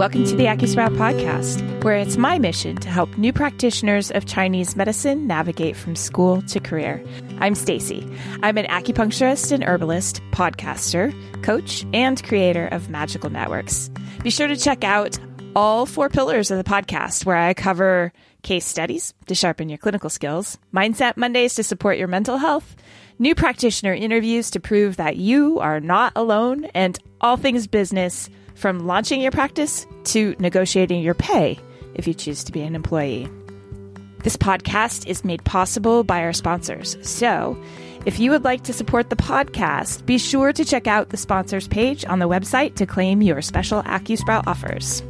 Welcome to the AcuSprout podcast, where it's my mission to help new practitioners of Chinese medicine navigate from school to career. I'm Stacy. I'm an acupuncturist and herbalist, podcaster, coach, and creator of Magical Networks. Be sure to check out all four pillars of the podcast, where I cover case studies to sharpen your clinical skills, mindset Mondays to support your mental health, new practitioner interviews to prove that you are not alone, and all things business from launching your practice to negotiating your pay if you choose to be an employee. This podcast is made possible by our sponsors. So, if you would like to support the podcast, be sure to check out the sponsors page on the website to claim your special AcuSprout offers.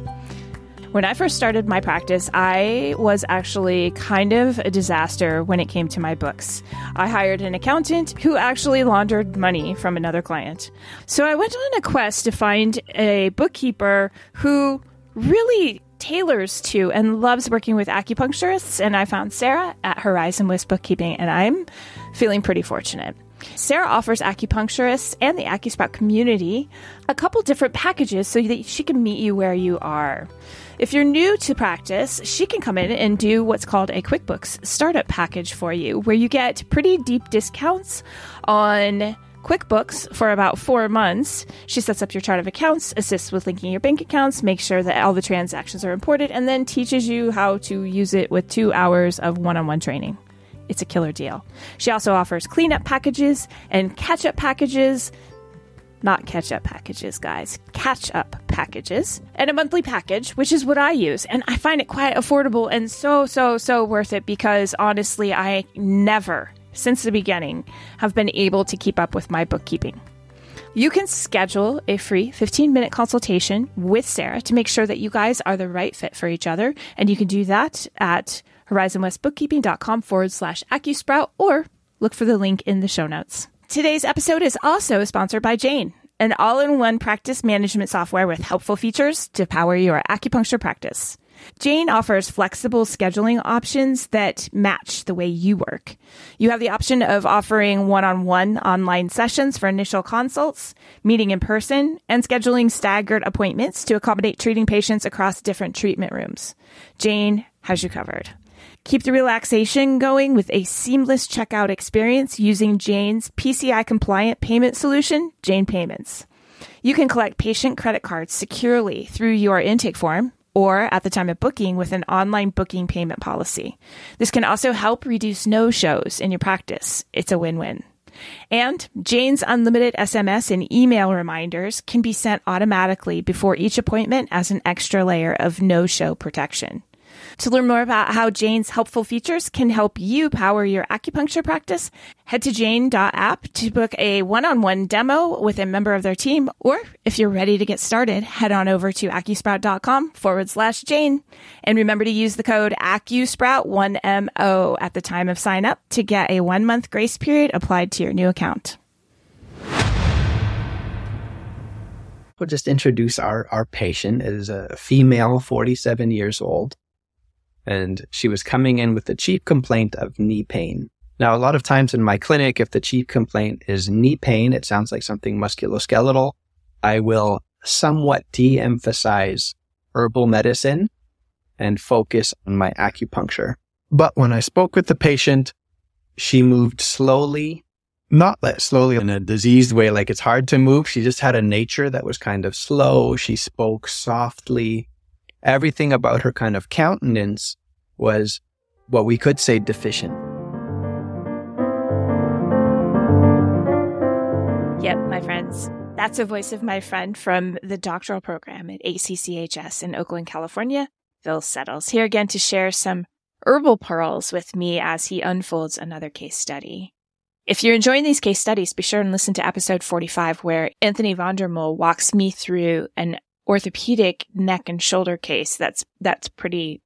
When I first started my practice, I was actually kind of a disaster when it came to my books. I hired an accountant who actually laundered money from another client. So I went on a quest to find a bookkeeper who really tailors to and loves working with acupuncturists. And I found Sarah at Horizon West Bookkeeping, and I'm feeling pretty fortunate. Sarah offers acupuncturists and the AcuSprout community a couple different packages so that she can meet you where you are. If you're new to practice, she can come in and do what's called a QuickBooks startup package for you, where you get pretty deep discounts on QuickBooks for about four months. She sets up your chart of accounts, assists with linking your bank accounts, makes sure that all the transactions are imported, and then teaches you how to use it with two hours of one on one training. It's a killer deal. She also offers cleanup packages and catch up packages not catch up packages, guys, catch up packages, and a monthly package, which is what I use. And I find it quite affordable and so, so, so worth it because honestly, I never, since the beginning, have been able to keep up with my bookkeeping. You can schedule a free 15 minute consultation with Sarah to make sure that you guys are the right fit for each other. And you can do that at horizonwestbookkeeping.com forward slash AcuSprout or look for the link in the show notes. Today's episode is also sponsored by Jane, an all in one practice management software with helpful features to power your acupuncture practice. Jane offers flexible scheduling options that match the way you work. You have the option of offering one on one online sessions for initial consults, meeting in person, and scheduling staggered appointments to accommodate treating patients across different treatment rooms. Jane has you covered. Keep the relaxation going with a seamless checkout experience using Jane's PCI compliant payment solution, Jane Payments. You can collect patient credit cards securely through your intake form or at the time of booking with an online booking payment policy. This can also help reduce no shows in your practice. It's a win win. And Jane's unlimited SMS and email reminders can be sent automatically before each appointment as an extra layer of no show protection. To learn more about how Jane's helpful features can help you power your acupuncture practice, head to jane.app to book a one-on-one demo with a member of their team. Or if you're ready to get started, head on over to acusprout.com forward slash Jane. And remember to use the code AcuSprout1MO at the time of sign up to get a one month grace period applied to your new account. We'll just introduce our, our patient. It is a female, 47 years old and she was coming in with the chief complaint of knee pain. Now, a lot of times in my clinic, if the chief complaint is knee pain, it sounds like something musculoskeletal. I will somewhat de emphasize herbal medicine and focus on my acupuncture. But when I spoke with the patient, she moved slowly, not that slowly in a diseased way, like it's hard to move. She just had a nature that was kind of slow. She spoke softly everything about her kind of countenance was what we could say deficient. Yep, my friends. That's a voice of my friend from the doctoral program at ACCHS in Oakland, California, Phil Settles, here again to share some herbal pearls with me as he unfolds another case study. If you're enjoying these case studies, be sure and listen to episode 45, where Anthony Von der Muhll walks me through an orthopedic neck and shoulder case that's that's pretty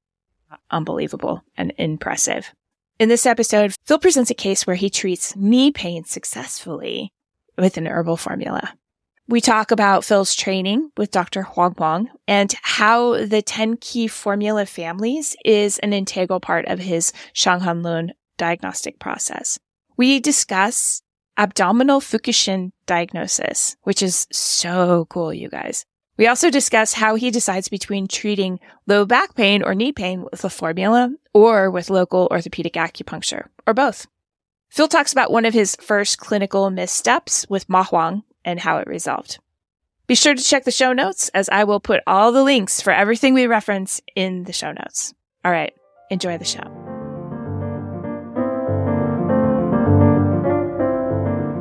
unbelievable and impressive. In this episode, Phil presents a case where he treats knee pain successfully with an herbal formula. We talk about Phil's training with Dr. Huang Wang and how the 10 key formula families is an integral part of his Shanghan Lun diagnostic process. We discuss abdominal Fukushin diagnosis, which is so cool, you guys. We also discuss how he decides between treating low back pain or knee pain with a formula or with local orthopedic acupuncture, or both. Phil talks about one of his first clinical missteps with Mahuang and how it resolved. Be sure to check the show notes as I will put all the links for everything we reference in the show notes. All right, enjoy the show.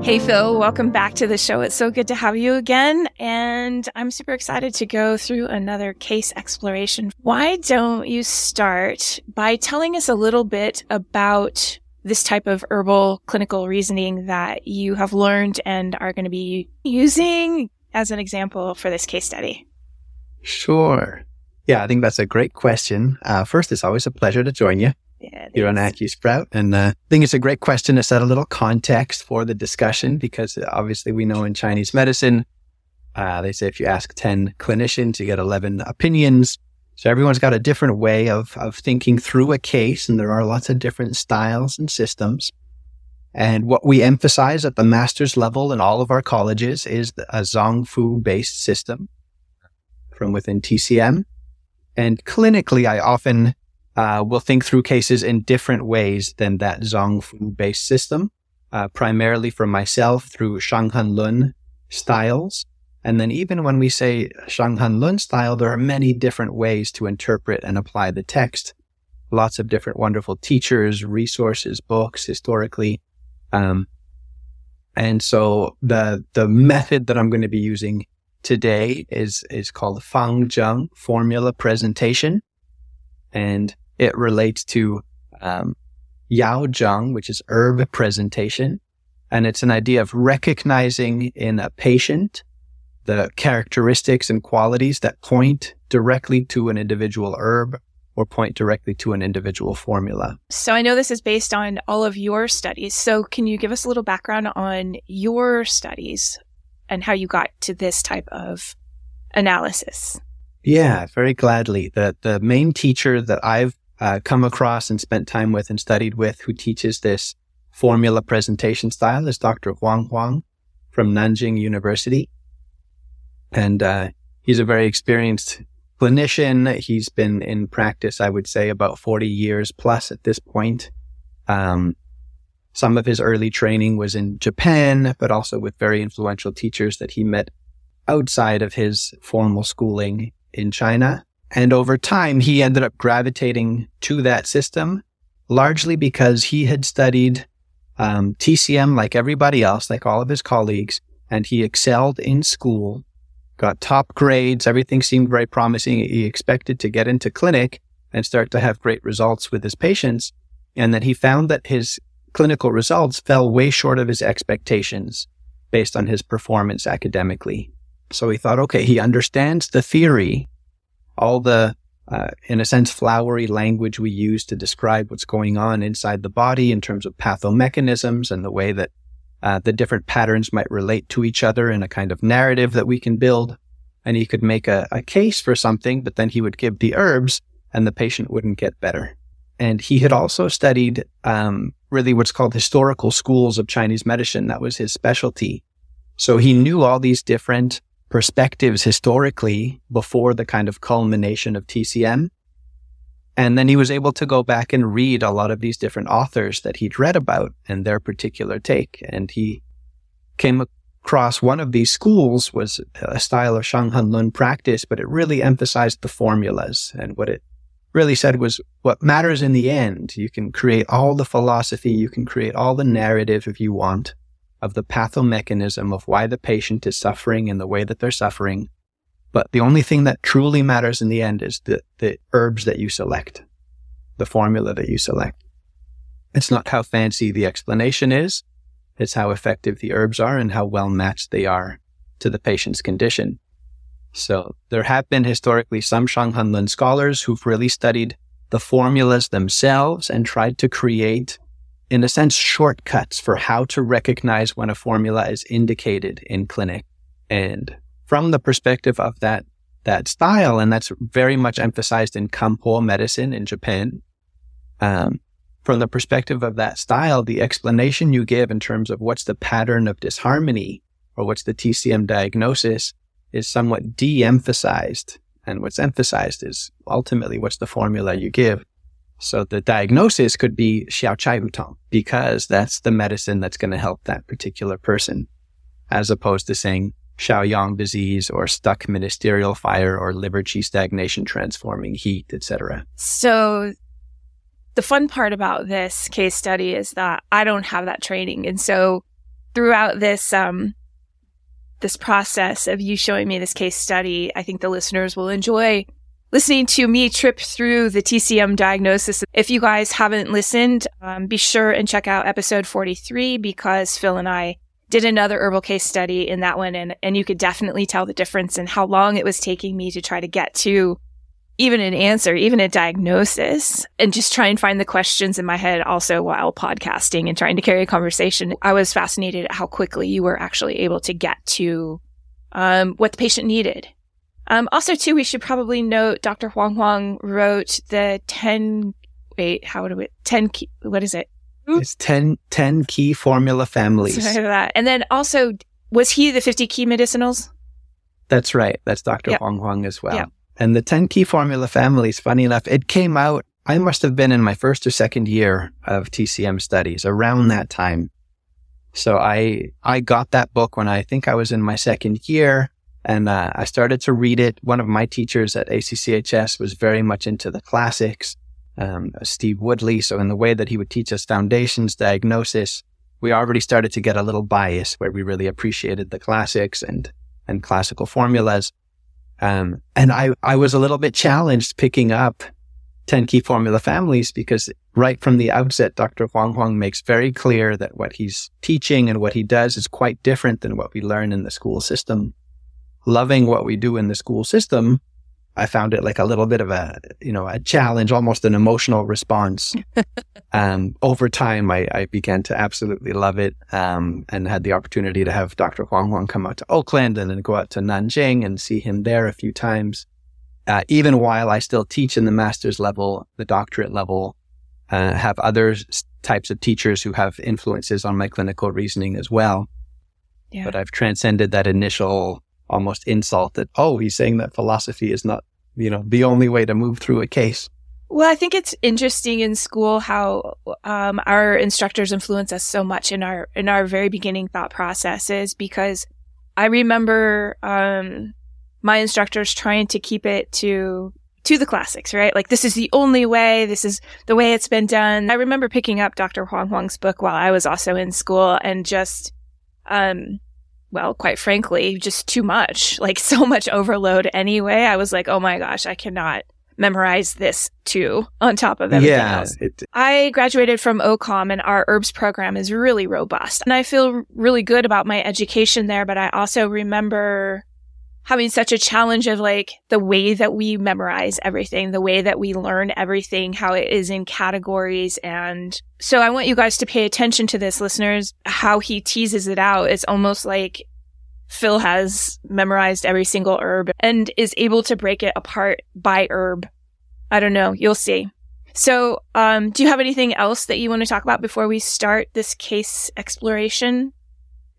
Hey, Phil, welcome back to the show. It's so good to have you again. And I'm super excited to go through another case exploration. Why don't you start by telling us a little bit about this type of herbal clinical reasoning that you have learned and are going to be using as an example for this case study? Sure. Yeah, I think that's a great question. Uh, first, it's always a pleasure to join you. Yeah, You're on AcuSprout. And uh, I think it's a great question to set a little context for the discussion because obviously we know in Chinese medicine, uh, they say if you ask 10 clinicians, you get 11 opinions. So everyone's got a different way of, of thinking through a case, and there are lots of different styles and systems. And what we emphasize at the master's level in all of our colleges is a Zangfu based system from within TCM. And clinically, I often uh, will think through cases in different ways than that Zangfu based system, uh, primarily for myself through Shanghan Lun styles. And then even when we say Shanghan Lun style, there are many different ways to interpret and apply the text. Lots of different wonderful teachers, resources, books historically. Um, and so the, the method that I'm going to be using today is, is called Fang Zheng formula presentation. And it relates to um, Yao Zheng, which is herb presentation. And it's an idea of recognizing in a patient the characteristics and qualities that point directly to an individual herb or point directly to an individual formula. So I know this is based on all of your studies. So can you give us a little background on your studies and how you got to this type of analysis? Yeah, very gladly. The the main teacher that I've uh, come across and spent time with and studied with who teaches this formula presentation style is Dr. Huang Huang from Nanjing University. And uh, he's a very experienced clinician. He's been in practice, I would say, about 40 years plus at this point. Um, some of his early training was in Japan, but also with very influential teachers that he met outside of his formal schooling in China. And over time, he ended up gravitating to that system largely because he had studied um, TCM like everybody else, like all of his colleagues, and he excelled in school, got top grades. Everything seemed very promising. He expected to get into clinic and start to have great results with his patients. And then he found that his clinical results fell way short of his expectations based on his performance academically. So he thought, okay, he understands the theory all the, uh, in a sense, flowery language we use to describe what's going on inside the body in terms of pathomechanisms and the way that uh, the different patterns might relate to each other in a kind of narrative that we can build. And he could make a, a case for something, but then he would give the herbs and the patient wouldn't get better. And he had also studied um, really what's called historical schools of Chinese medicine. That was his specialty. So he knew all these different perspectives historically before the kind of culmination of TCM. And then he was able to go back and read a lot of these different authors that he'd read about and their particular take. And he came across one of these schools was a style of Shanghan Lun practice, but it really emphasized the formulas. And what it really said was what matters in the end. You can create all the philosophy, you can create all the narrative if you want of the pathomechanism of why the patient is suffering in the way that they're suffering. But the only thing that truly matters in the end is the, the herbs that you select, the formula that you select. It's not how fancy the explanation is. It's how effective the herbs are and how well matched they are to the patient's condition. So there have been historically some Shanghan Lun scholars who've really studied the formulas themselves and tried to create in a sense, shortcuts for how to recognize when a formula is indicated in clinic. And from the perspective of that, that style, and that's very much emphasized in Kampo medicine in Japan. Um, from the perspective of that style, the explanation you give in terms of what's the pattern of disharmony or what's the TCM diagnosis is somewhat de-emphasized. And what's emphasized is ultimately what's the formula you give. So the diagnosis could be Xiao Chai Tong because that's the medicine that's going to help that particular person, as opposed to saying Shaoyang disease or stuck ministerial fire or liver qi stagnation transforming heat, etc. So the fun part about this case study is that I don't have that training. And so throughout this um this process of you showing me this case study, I think the listeners will enjoy listening to me trip through the TCM diagnosis. If you guys haven't listened, um, be sure and check out episode 43 because Phil and I did another herbal case study in that one and, and you could definitely tell the difference in how long it was taking me to try to get to even an answer, even a diagnosis and just try and find the questions in my head also while podcasting and trying to carry a conversation. I was fascinated at how quickly you were actually able to get to um, what the patient needed. Um, also, too, we should probably note Dr. Huang Huang wrote the 10, wait, how do we, 10, key, what is it? It's 10, 10 key formula families. that. And then also, was he the 50 key medicinals? That's right. That's Dr. Yep. Huang Huang as well. Yep. And the 10 key formula families, funny enough, it came out, I must have been in my first or second year of TCM studies around that time. So I, I got that book when I think I was in my second year and uh, I started to read it. One of my teachers at ACCHS was very much into the classics, um, Steve Woodley. So in the way that he would teach us foundations, diagnosis, we already started to get a little bias where we really appreciated the classics and, and classical formulas. Um, and I, I was a little bit challenged picking up 10 key formula families because right from the outset, Dr. Huang Huang makes very clear that what he's teaching and what he does is quite different than what we learn in the school system. Loving what we do in the school system, I found it like a little bit of a, you know, a challenge, almost an emotional response. um, over time, I, I, began to absolutely love it, um, and had the opportunity to have Dr. Huang Huang come out to Oakland and then go out to Nanjing and see him there a few times. Uh, even while I still teach in the master's level, the doctorate level, uh, have other types of teachers who have influences on my clinical reasoning as well. Yeah. But I've transcended that initial almost insult that, oh, he's saying that philosophy is not, you know, the only way to move through a case. Well, I think it's interesting in school how um, our instructors influence us so much in our in our very beginning thought processes. Because I remember um, my instructors trying to keep it to to the classics, right? Like this is the only way. This is the way it's been done. I remember picking up Dr. Huang Huang's book while I was also in school and just um, well, quite frankly, just too much, like so much overload anyway. I was like, oh my gosh, I cannot memorize this too on top of everything yeah, else. It, I graduated from OCOM and our herbs program is really robust. And I feel really good about my education there, but I also remember having such a challenge of like the way that we memorize everything, the way that we learn everything, how it is in categories. And so I want you guys to pay attention to this, listeners, how he teases it out. It's almost like Phil has memorized every single herb and is able to break it apart by herb. I don't know. You'll see. So, um, do you have anything else that you want to talk about before we start this case exploration?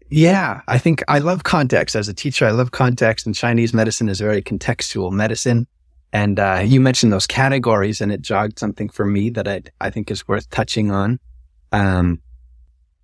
Yeah, I think I love context. As a teacher, I love context, and Chinese medicine is a very contextual medicine. And uh, you mentioned those categories, and it jogged something for me that I, I think is worth touching on. Um,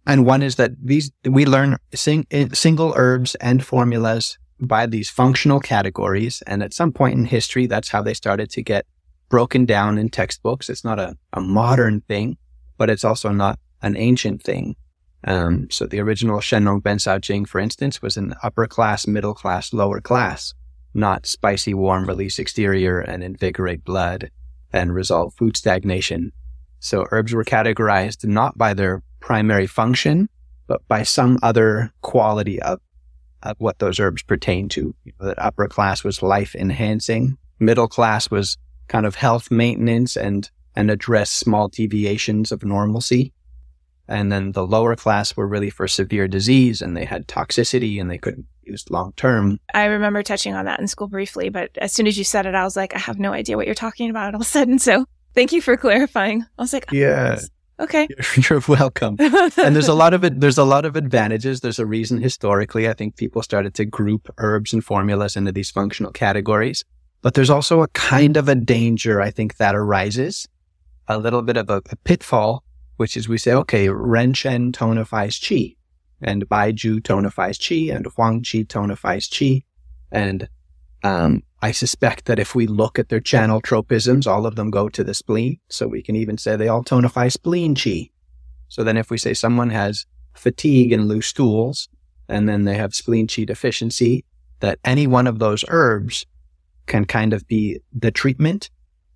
and one is that these we learn sing, eh, single herbs and formulas by these functional categories, and at some point in history, that's how they started to get broken down in textbooks. It's not a, a modern thing, but it's also not an ancient thing. Um, so the original Shennong Bencao Jing, for instance, was an upper class, middle class, lower class, not spicy, warm, release exterior and invigorate blood and resolve food stagnation. So herbs were categorized not by their primary function, but by some other quality of, of what those herbs pertain to. You know, that upper class was life enhancing. Middle class was kind of health maintenance and, and address small deviations of normalcy. And then the lower class were really for severe disease and they had toxicity and they couldn't use long term. I remember touching on that in school briefly, but as soon as you said it, I was like, I have no idea what you're talking about all of a sudden. So thank you for clarifying. I was like, oh, yeah. Okay. You're, you're welcome. and there's a lot of it. There's a lot of advantages. There's a reason historically, I think people started to group herbs and formulas into these functional categories. But there's also a kind of a danger, I think, that arises, a little bit of a, a pitfall, which is we say, okay, Ren Shen tonifies qi, and Bai Baizhu tonifies qi, and Huang Qi tonifies qi, and um, I suspect that if we look at their channel tropisms, all of them go to the spleen. So we can even say they all tonify spleen chi. So then if we say someone has fatigue and loose stools, and then they have spleen chi deficiency, that any one of those herbs can kind of be the treatment.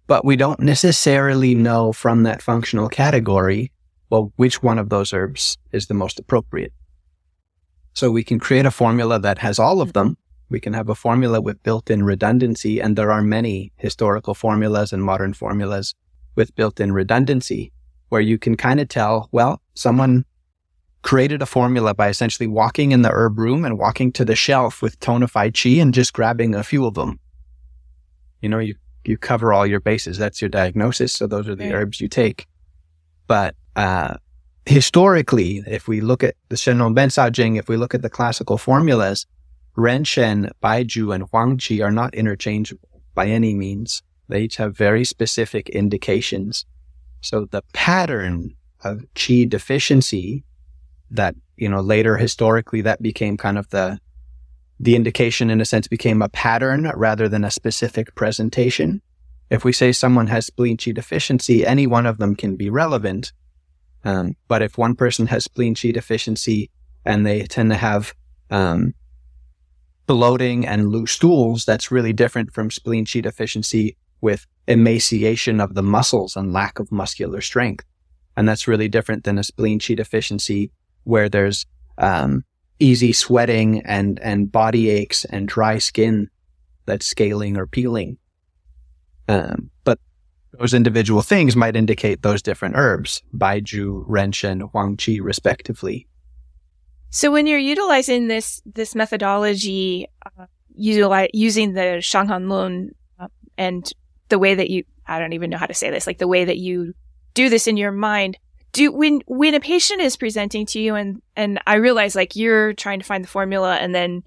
But we don't necessarily know from that functional category, well, which one of those herbs is the most appropriate. So we can create a formula that has all of them we can have a formula with built-in redundancy, and there are many historical formulas and modern formulas with built-in redundancy where you can kind of tell, well, someone created a formula by essentially walking in the herb room and walking to the shelf with tonified chi and just grabbing a few of them. You know, you, you cover all your bases. That's your diagnosis. So those are the herbs you take. But, uh, historically, if we look at the Shennong Bencao Jing, if we look at the classical formulas, Ren Renshen, Baizhu, and Huangqi are not interchangeable by any means. They each have very specific indications. So the pattern of qi deficiency that, you know, later historically that became kind of the, the indication in a sense became a pattern rather than a specific presentation. If we say someone has spleen qi deficiency, any one of them can be relevant. Um, but if one person has spleen qi deficiency and they tend to have, um, bloating and loose stools, that's really different from spleen qi deficiency with emaciation of the muscles and lack of muscular strength. And that's really different than a spleen qi deficiency where there's um, easy sweating and, and body aches and dry skin that's scaling or peeling. Um, but those individual things might indicate those different herbs, Baizhu, Renshen, Huangqi, respectively. So when you're utilizing this this methodology, uh, utilize, using the Shanghan Lun uh, and the way that you I don't even know how to say this, like the way that you do this in your mind. Do when when a patient is presenting to you and and I realize like you're trying to find the formula and then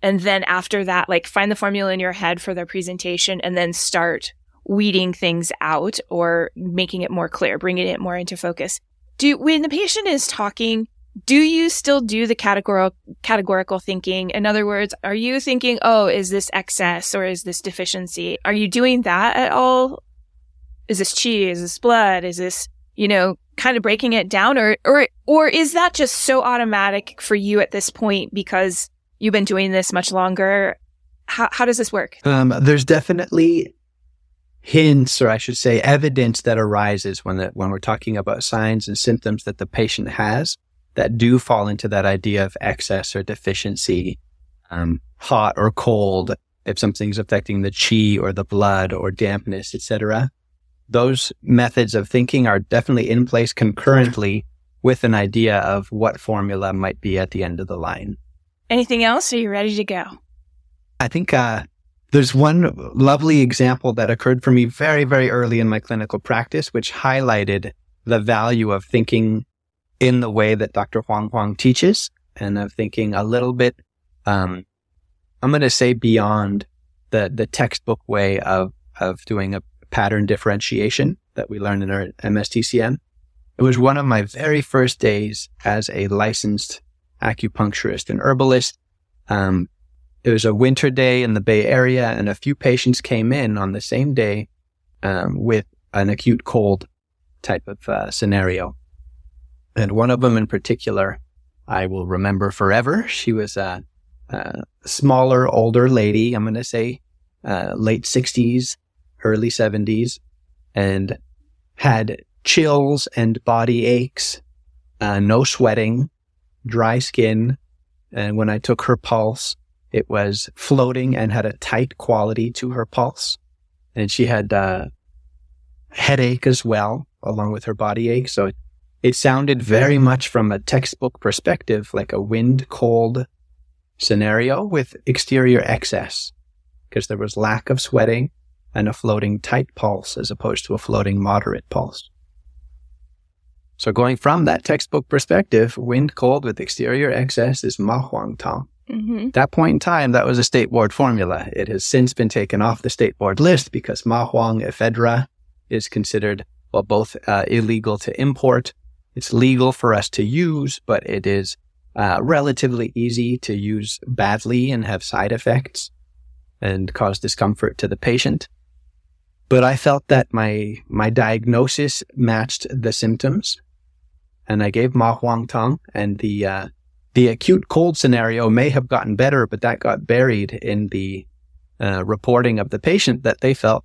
and then after that like find the formula in your head for their presentation and then start weeding things out or making it more clear, bringing it more into focus. Do when the patient is talking do you still do the categorical categorical thinking? In other words, are you thinking, "Oh, is this excess or is this deficiency?" Are you doing that at all? Is this chi? Is this blood? Is this, you know, kind of breaking it down or or or is that just so automatic for you at this point because you've been doing this much longer? How how does this work? Um, there's definitely hints, or I should say, evidence that arises when the, when we're talking about signs and symptoms that the patient has that do fall into that idea of excess or deficiency, um, hot or cold, if something's affecting the chi or the blood or dampness, etc. Those methods of thinking are definitely in place concurrently with an idea of what formula might be at the end of the line. Anything else? Are you ready to go? I think uh, there's one lovely example that occurred for me very, very early in my clinical practice, which highlighted the value of thinking in the way that Dr. Huang Huang teaches and of thinking a little bit, um, I'm going to say beyond the, the textbook way of, of doing a pattern differentiation that we learned in our MSTCM. It was one of my very first days as a licensed acupuncturist and herbalist. Um, it was a winter day in the Bay Area and a few patients came in on the same day, um, with an acute cold type of uh, scenario. And one of them in particular, I will remember forever. She was a, a smaller, older lady. I'm going to say uh, late 60s, early 70s, and had chills and body aches, uh, no sweating, dry skin. And when I took her pulse, it was floating and had a tight quality to her pulse. And she had uh, headache as well, along with her body ache. So it it sounded very much from a textbook perspective like a wind cold scenario with exterior excess because there was lack of sweating and a floating tight pulse as opposed to a floating moderate pulse. So going from that textbook perspective, wind cold with exterior excess is Ma Huang Tang. Mm-hmm. That point in time, that was a state board formula. It has since been taken off the state board list because mahuang ephedra is considered, well, both uh, illegal to import. It's legal for us to use, but it is uh, relatively easy to use badly and have side effects and cause discomfort to the patient. But I felt that my, my diagnosis matched the symptoms and I gave mahuang Tang and the, uh, the acute cold scenario may have gotten better, but that got buried in the uh, reporting of the patient that they felt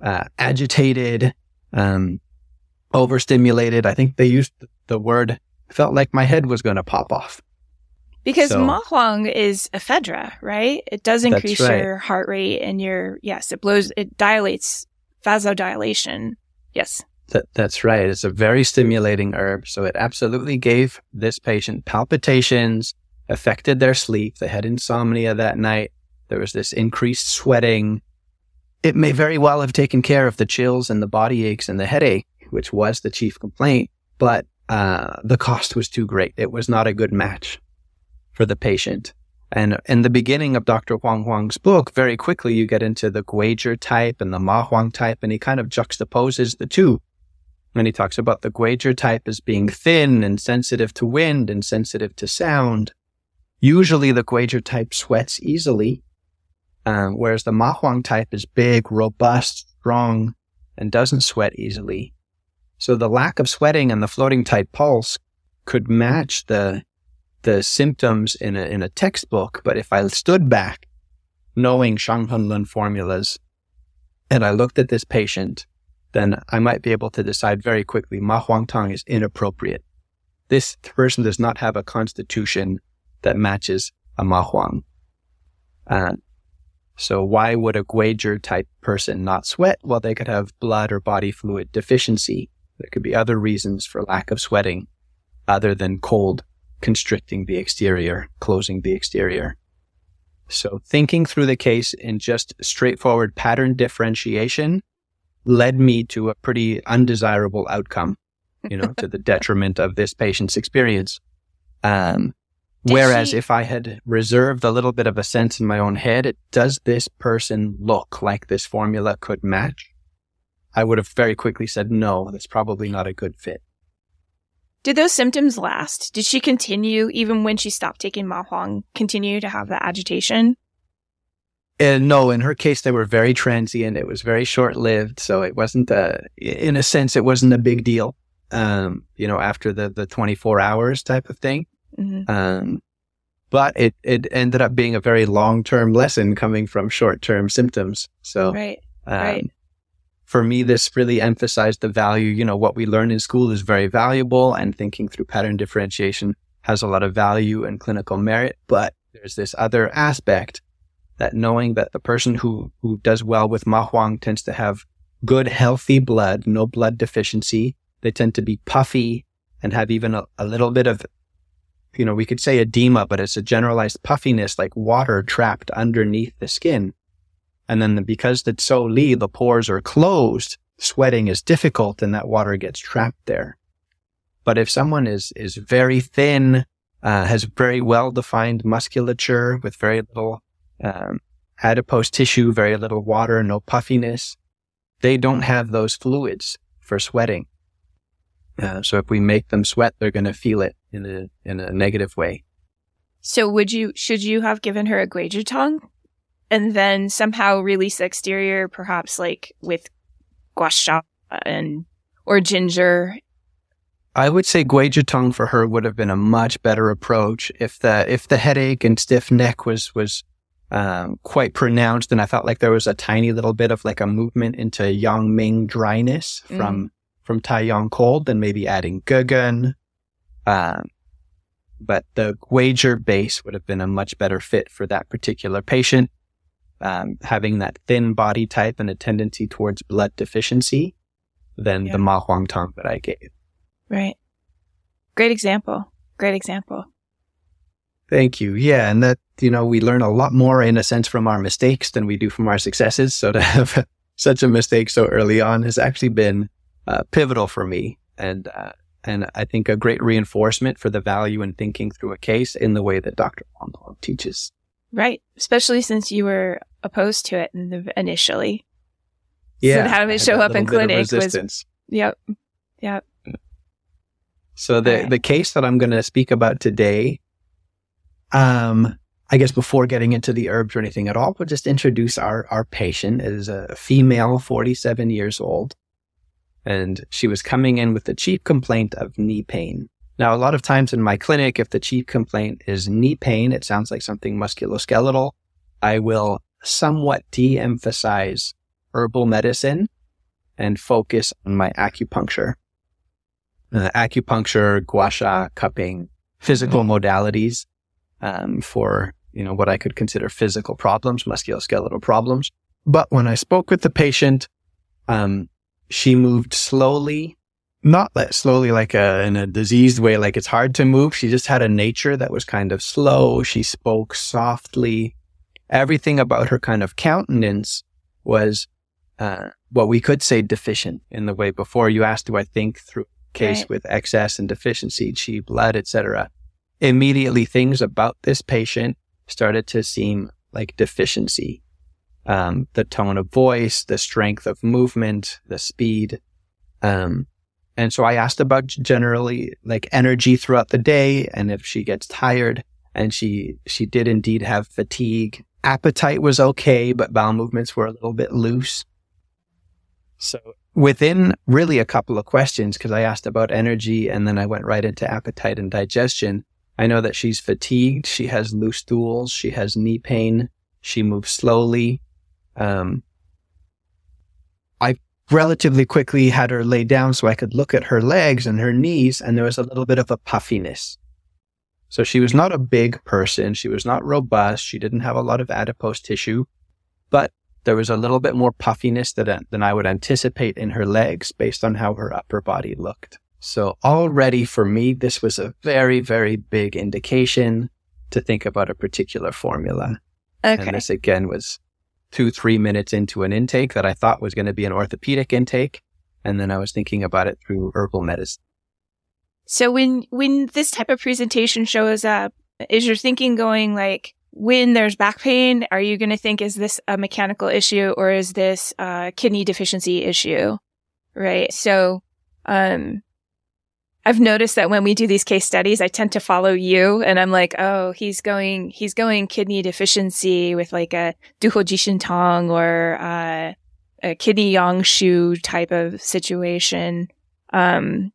uh, agitated, um, overstimulated. I think they used the word, felt like my head was going to pop off. Because so, Ma Huang is ephedra, right? It does increase right. your heart rate and your, yes, it blows, it dilates vasodilation. Yes. That, that's right. It's a very stimulating herb. So it absolutely gave this patient palpitations, affected their sleep. They had insomnia that night. There was this increased sweating. It may very well have taken care of the chills and the body aches and the headache, which was the chief complaint, but uh, the cost was too great. It was not a good match for the patient. And in the beginning of Dr. Huang Huang's book, very quickly you get into the Guizhi type and the Ma Huang type, and he kind of juxtaposes the two. And he talks about the Guizhi type as being thin and sensitive to wind and sensitive to sound. Usually the Guizhi type sweats easily, um, whereas the Mahuang type is big, robust, strong, and doesn't sweat easily. So the lack of sweating and the floating type pulse could match the the symptoms in a in a textbook, but if I stood back knowing Shang Lun formulas and I looked at this patient then I might be able to decide very quickly Ma Huang Tang is inappropriate. This person does not have a constitution that matches a Ma Huang. Uh, so why would a Guizhi type person not sweat? Well, they could have blood or body fluid deficiency. There could be other reasons for lack of sweating other than cold constricting the exterior, closing the exterior. So thinking through the case in just straightforward pattern differentiation led me to a pretty undesirable outcome, you know, to the detriment of this patient's experience. Um, whereas she... if I had reserved a little bit of a sense in my own head, it does this person look like this formula could match? I would have very quickly said, no, that's probably not a good fit. Did those symptoms last? Did she continue even when she stopped taking Ma Huang, continue to have the agitation? And no, in her case, they were very transient. It was very short lived. So it wasn't a, in a sense, it wasn't a big deal. Um, you know, after the, the 24 hours type of thing. Mm-hmm. Um, but it, it ended up being a very long term lesson coming from short term symptoms. So, right. Um, right. For me, this really emphasized the value. You know, what we learn in school is very valuable and thinking through pattern differentiation has a lot of value and clinical merit. But there's this other aspect that knowing that the person who, who does well with mahuang tends to have good, healthy blood, no blood deficiency. They tend to be puffy and have even a, a little bit of, you know, we could say edema, but it's a generalized puffiness like water trapped underneath the skin. And then because the cou li, the pores are closed, sweating is difficult and that water gets trapped there. But if someone is, is very thin, uh, has very well defined musculature with very little um, adipose tissue, very little water, no puffiness. They don't have those fluids for sweating. Uh, so if we make them sweat, they're going to feel it in a in a negative way. So would you should you have given her a Guizhi Tang and then somehow release the exterior, perhaps like with gua sha and or ginger? I would say Guizhi Tang for her would have been a much better approach if the if the headache and stiff neck was was um, quite pronounced. And I felt like there was a tiny little bit of like a movement into Yang Ming dryness from, mm. from Taiyang cold, then maybe adding Gegen. Um, but the Guizhi base would have been a much better fit for that particular patient. Um, having that thin body type and a tendency towards blood deficiency than yeah. the Ma Huang Tang that I gave. Right. Great example. Great example. Thank you. Yeah. And that, you know, we learn a lot more in a sense from our mistakes than we do from our successes. So to have such a mistake so early on has actually been uh, pivotal for me. And uh, and I think a great reinforcement for the value in thinking through a case in the way that Dr. Wong teaches. Right. Especially since you were opposed to it in the, initially. Yeah. So having it show up in clinic was. Yep. Yep. So the, right. the case that I'm going to speak about today, um, I guess before getting into the herbs or anything at all, we'll just introduce our, our patient. It is a female, 47 years old, and she was coming in with the chief complaint of knee pain. Now, a lot of times in my clinic, if the chief complaint is knee pain, it sounds like something musculoskeletal. I will somewhat de-emphasize herbal medicine and focus on my acupuncture. Uh, acupuncture, gua sha, cupping, physical modalities um, for you know what I could consider physical problems, musculoskeletal problems. But when I spoke with the patient, um, she moved slowly not that slowly like a in a diseased way like it's hard to move. She just had a nature that was kind of slow. She spoke softly. Everything about her kind of countenance was uh, what we could say deficient in the way before. You asked do i think through case right. with excess and deficiency chi blood etc immediately things about this patient started to seem like deficiency um, the tone of voice the strength of movement the speed um, and so I asked about generally like energy throughout the day and if she gets tired. And she, she did indeed have fatigue. Appetite was okay, but bowel movements were a little bit loose. So within really a couple of questions, because I asked about energy and then I went right into appetite and digestion. I know that she's fatigued. She has loose stools. She has knee pain. She moves slowly. Um, I relatively quickly had her lay down so I could look at her legs and her knees, and there was a little bit of a puffiness. So she was not a big person. She was not robust. She didn't have a lot of adipose tissue, but there was a little bit more puffiness than, than I would anticipate in her legs based on how her upper body looked. So already for me, this was a very, very big indication to think about a particular formula. Okay. And this again was two, three minutes into an intake that I thought was going to be an orthopedic intake. And then I was thinking about it through herbal medicine. So when, when this type of presentation shows up, is your thinking going like, when there's back pain, are you going to think, is this a mechanical issue or is this a kidney deficiency issue? Right. So, um, I've noticed that when we do these case studies, I tend to follow you and I'm like, oh, he's going, he's going kidney deficiency with like a duhuo jisheng tang or, uh, a kidney yang xu type of situation. Um,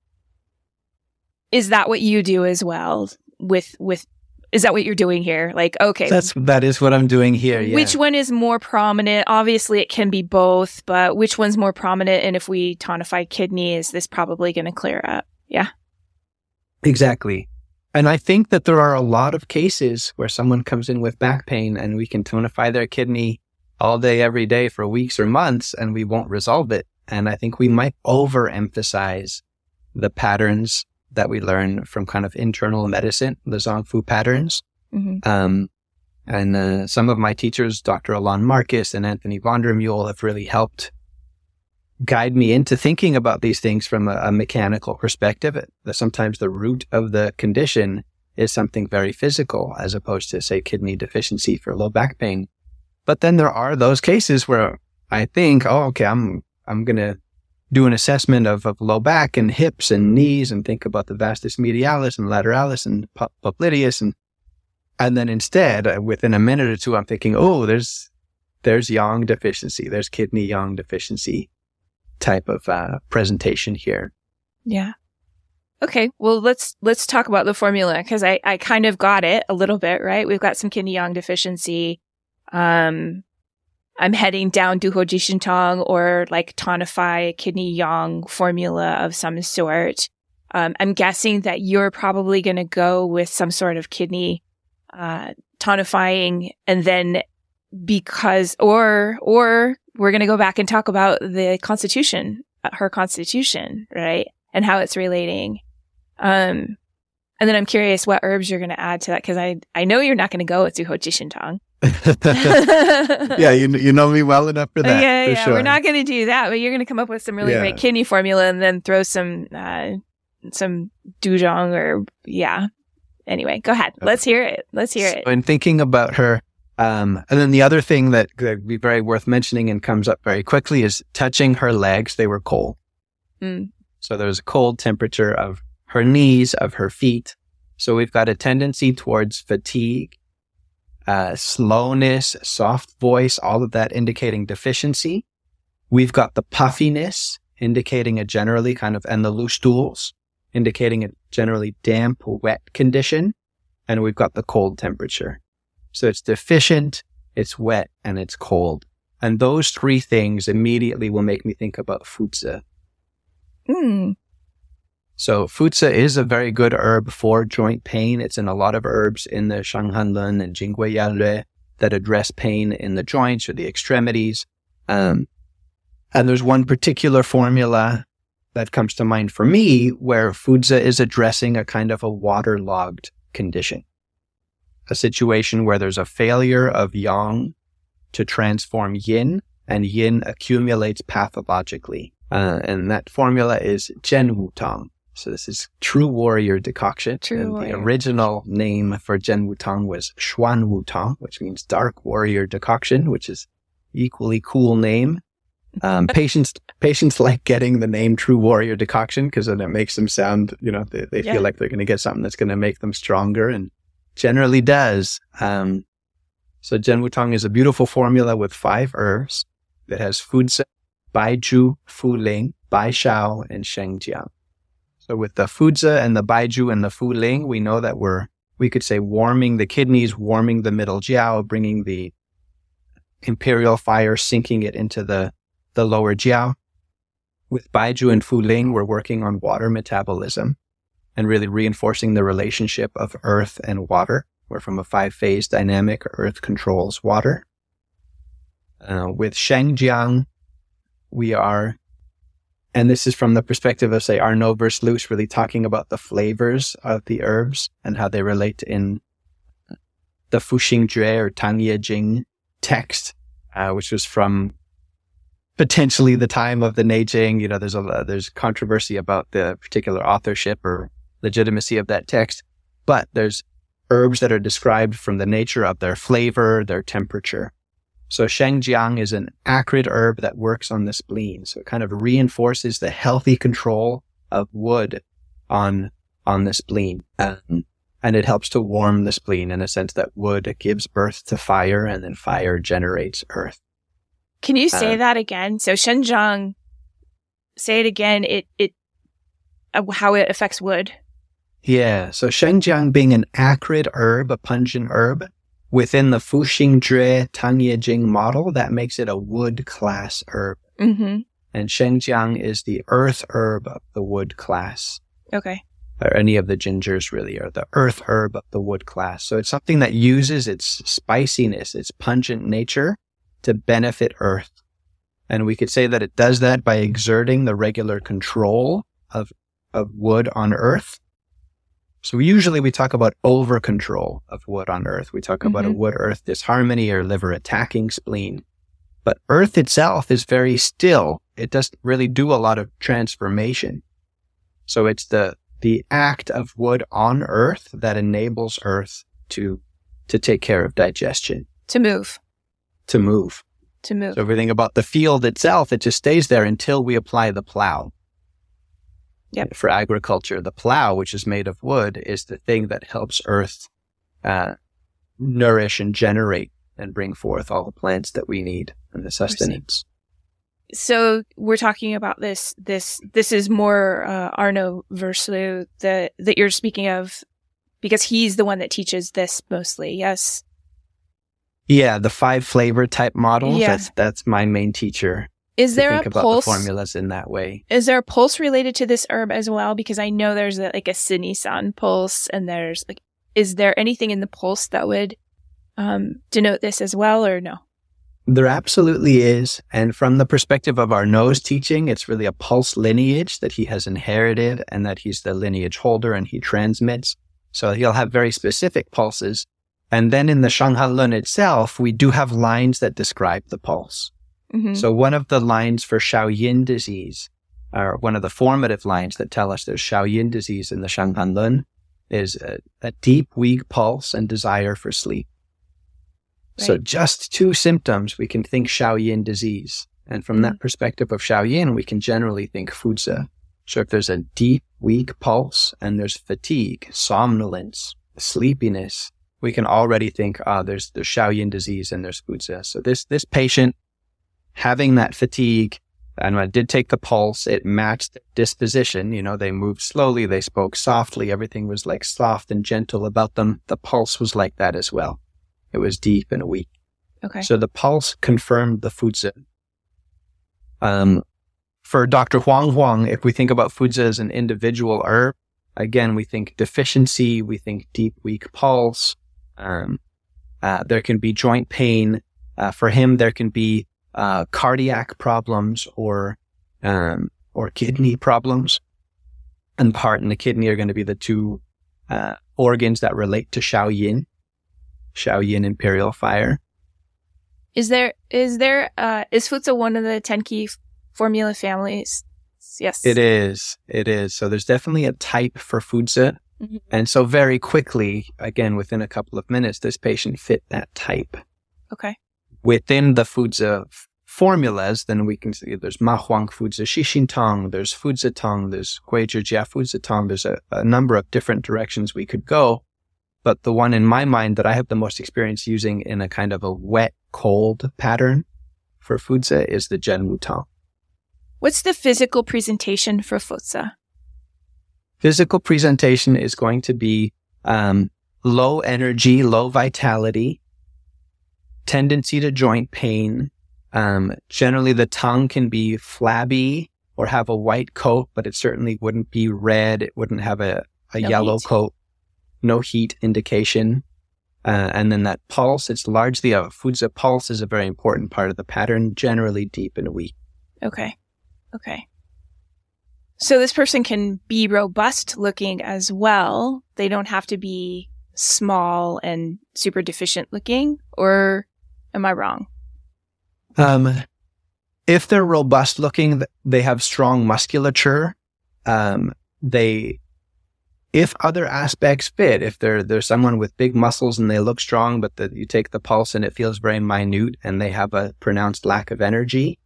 is that what you do as well with, with, is that what you're doing here? Like, okay. That's, that is what I'm doing here. Yeah. Which one is more prominent? Obviously it can be both, but which one's more prominent? And if we tonify kidney, is this probably going to clear up? Yeah. Exactly. And I think that there are a lot of cases where someone comes in with back pain and we can tonify their kidney all day, every day for weeks or months and we won't resolve it. And I think we might overemphasize the patterns that we learn from kind of internal medicine, the Zangfu patterns. Mm-hmm. Um, and uh, some of my teachers, Dr. Alon Marcus and Anthony von der have really helped guide me into thinking about these things from a, a mechanical perspective. Sometimes the root of the condition is something very physical, as opposed to, say, kidney deficiency for low back pain. But then there are those cases where I think, oh, okay, I'm I'm gonna do an assessment of, of low back and hips and knees and think about the vastus medialis and lateralis and popliteus and and then instead, uh, within a minute or two, I'm thinking, oh, there's there's yang deficiency, there's kidney yang deficiency type of uh, presentation here. Yeah. Okay, well let's let's talk about the formula because I I kind of got it a little bit right. We've got some kidney yang deficiency. Um, I'm heading down Duhuo Jishengtang or like tonify kidney yang formula of some sort. Um, I'm guessing that you're probably going to go with some sort of kidney uh, tonifying, and then because or or we're going to go back and talk about the constitution, uh, her constitution, right? And how it's relating. Um, and then I'm curious what herbs you're going to add to that because I, I know you're not going to go with Duhuo Jishengtang. yeah, you you know me well enough for that. Yeah, for yeah. Sure. We're not going to do that, but you're going to come up with some really yeah. great kidney formula and then throw some uh, some duzhong or yeah. Anyway, go ahead. Let's hear it. Let's hear it. So in thinking about her, um, and then the other thing that would be very worth mentioning and comes up very quickly is touching her legs. They were cold. Mm. So was a cold temperature of her knees, of her feet. So we've got a tendency towards fatigue, uh, slowness, soft voice, all of that indicating deficiency. We've got the puffiness indicating a generally kind of, and the loose stools indicating a generally damp, wet condition. And we've got the cold temperature. So it's deficient, it's wet, and it's cold. And those three things immediately will make me think about fuzi. Mm. So fuzi is a very good herb for joint pain. It's in a lot of herbs in the Shanghanlun and Jingui Yaolue that address pain in the joints or the extremities. Um, and there's one particular formula that comes to mind for me where fuzi is addressing a kind of a waterlogged condition, a situation where there's a failure of yang to transform yin and yin accumulates pathologically. Uh, and that formula is Zhen Wu Tang. So this is True Warrior Decoction. True and Warrior. The original name for Zhen Wu Tang was Xuan Wu Tang, which means Dark Warrior Decoction, which is equally cool name. Um, patients patients like getting the name True Warrior Decoction because then it makes them sound, you know, they, they Yeah. feel like they're going to get something that's going to make them stronger, and generally does. Um, so Zhen Wu Tang is a beautiful formula with five herbs. that has Fuzi, Baizhu, Fuling, Baishao, and Sheng Shengjiang. So with the Fuzi and the Baizhu and the Fuling, we know that we're, we could say warming the kidneys, warming the middle jiao, bringing the imperial fire, sinking it into the, the lower jiao. With Baizhu and Fuling, we're working on water metabolism and really reinforcing the relationship of earth and water. We're from a five phase dynamic, earth controls water. Uh, with Shengjiang, we are, and this is from the perspective of, say, Arnaud Versluys, really talking about the flavors of the herbs and how they relate in the Fuxing Jue or Tang Ye Jing text, uh, which was from potentially the time of the Neijing. You know, there's a there's controversy about the particular authorship or legitimacy of that text, but there's herbs that are described from the nature of their flavor, their temperature. So Shengjiang is an acrid herb that works on the spleen. So it kind of reinforces the healthy control of wood on, on the spleen. Um, and it helps to warm the spleen in a sense that wood gives birth to fire and then fire generates earth. Can you say Uh, that again? So Shengjiang, say it again. It it uh, how it affects wood. Yeah. So Shengjiang being an acrid herb, a pungent herb within the Fuxing Jue Tang Ye Jing model, that makes it a wood class herb. Mm-hmm. And Shengjiang is the earth herb of the wood class. Okay. or any of the gingers really are the earth herb of the wood class. So it's something that uses its spiciness, its pungent nature to benefit earth. And we could say that it does that by exerting the regular control of, of wood on earth. So usually we talk about over control of wood on earth. We talk about a Mhm. wood earth disharmony or liver attacking spleen. But earth itself is very still. It doesn't really do a lot of transformation. So it's the the act of wood on earth that enables earth to to take care of digestion, To move. to move. To move. So everything about the field itself, it just stays there until we apply the plow. Yep. For agriculture, the plow, which is made of wood, is the thing that helps earth uh, nourish and generate and bring forth all the plants that we need and the sustenance. so we're talking about this this this is more uh, Arnaud Versluys that that you're speaking of because he's the one that teaches this mostly. Yes. Yeah, the five flavor type model. Yeah. That's that's my main teacher. Is there a pulse? formulas in that way. Is there a pulse related to this herb as well? Because I know there's a, like a Sinisan pulse, and there's like, is there anything in the pulse that would um, denote this as well, or no? There absolutely is. And from the perspective of Arnaud's teaching, it's really a pulse lineage that he has inherited and that he's the lineage holder and he transmits. So he'll have very specific pulses. And then in the Shanghan Lun itself, we do have lines that describe the pulse. Hmm So one of the lines for Shaoyin disease or one of the formative lines that tell us there's Shaoyin disease in the Shanghan Lun is a, a, deep, weak pulse and desire for sleep. Right. So just two symptoms, we can think Shaoyin disease. And from mm-hmm. that perspective of Shaoyin, we can generally think Fuzi. So if there's a deep, weak pulse and there's fatigue, somnolence, sleepiness, we can already think, ah, oh, there's there's Yin disease and there's Fuzi. So this this patient having that fatigue, and when I did take the pulse, it matched disposition. You know, they moved slowly, they spoke softly, everything was like soft and gentle about them. The pulse was like that as well. It was deep and weak. Okay. So the pulse confirmed the Fuzi. Um, for Dr. Huang Huang, if we think about Fuzi as an individual herb, again, we think deficiency, we think deep, weak pulse. Um, uh, there can be joint pain. Uh, for him, there can be uh, cardiac problems or um, or kidney problems. And the heart and the kidney are going to be the two uh, organs that relate to Shao Yin, Shao Yin Imperial Fire. Is there is there uh, is Fuzi one of the ten key formula families? Yes, it is. It is. So there's definitely a type for Fuzi. Mm-hmm. And so very quickly, again, within a couple of minutes, this patient fit that type. Okay within the Fuzi formulas, then we can see there's Ma Huang Fuzi Xixin Tong, there's Fuzi Tong, there's Guizhi Jia Fuzi Tong. There's a, a number of different directions we could go. But the one in my mind that I have the most experience using in a kind of a wet, cold pattern for Fuzi is the Zhenwu Tong. What's the physical presentation for Fuzi? Physical presentation is going to be um, low energy, low vitality, tendency to joint pain. Um, generally, the tongue can be flabby or have a white coat, but it certainly wouldn't be red. It wouldn't have a, a no yellow heat. coat, no heat indication. Uh, and then that pulse, it's largely a Fuzi pulse is a very important part of the pattern, generally deep and weak. Okay. Okay. So this person can be robust looking as well. They don't have to be small and super deficient looking, or Am I wrong? Um, if they're robust looking, they have strong musculature. Um, they, if other aspects fit, if they're, they're someone with big muscles and they look strong, but that you take the pulse and it feels very minute and they have a pronounced lack of energy,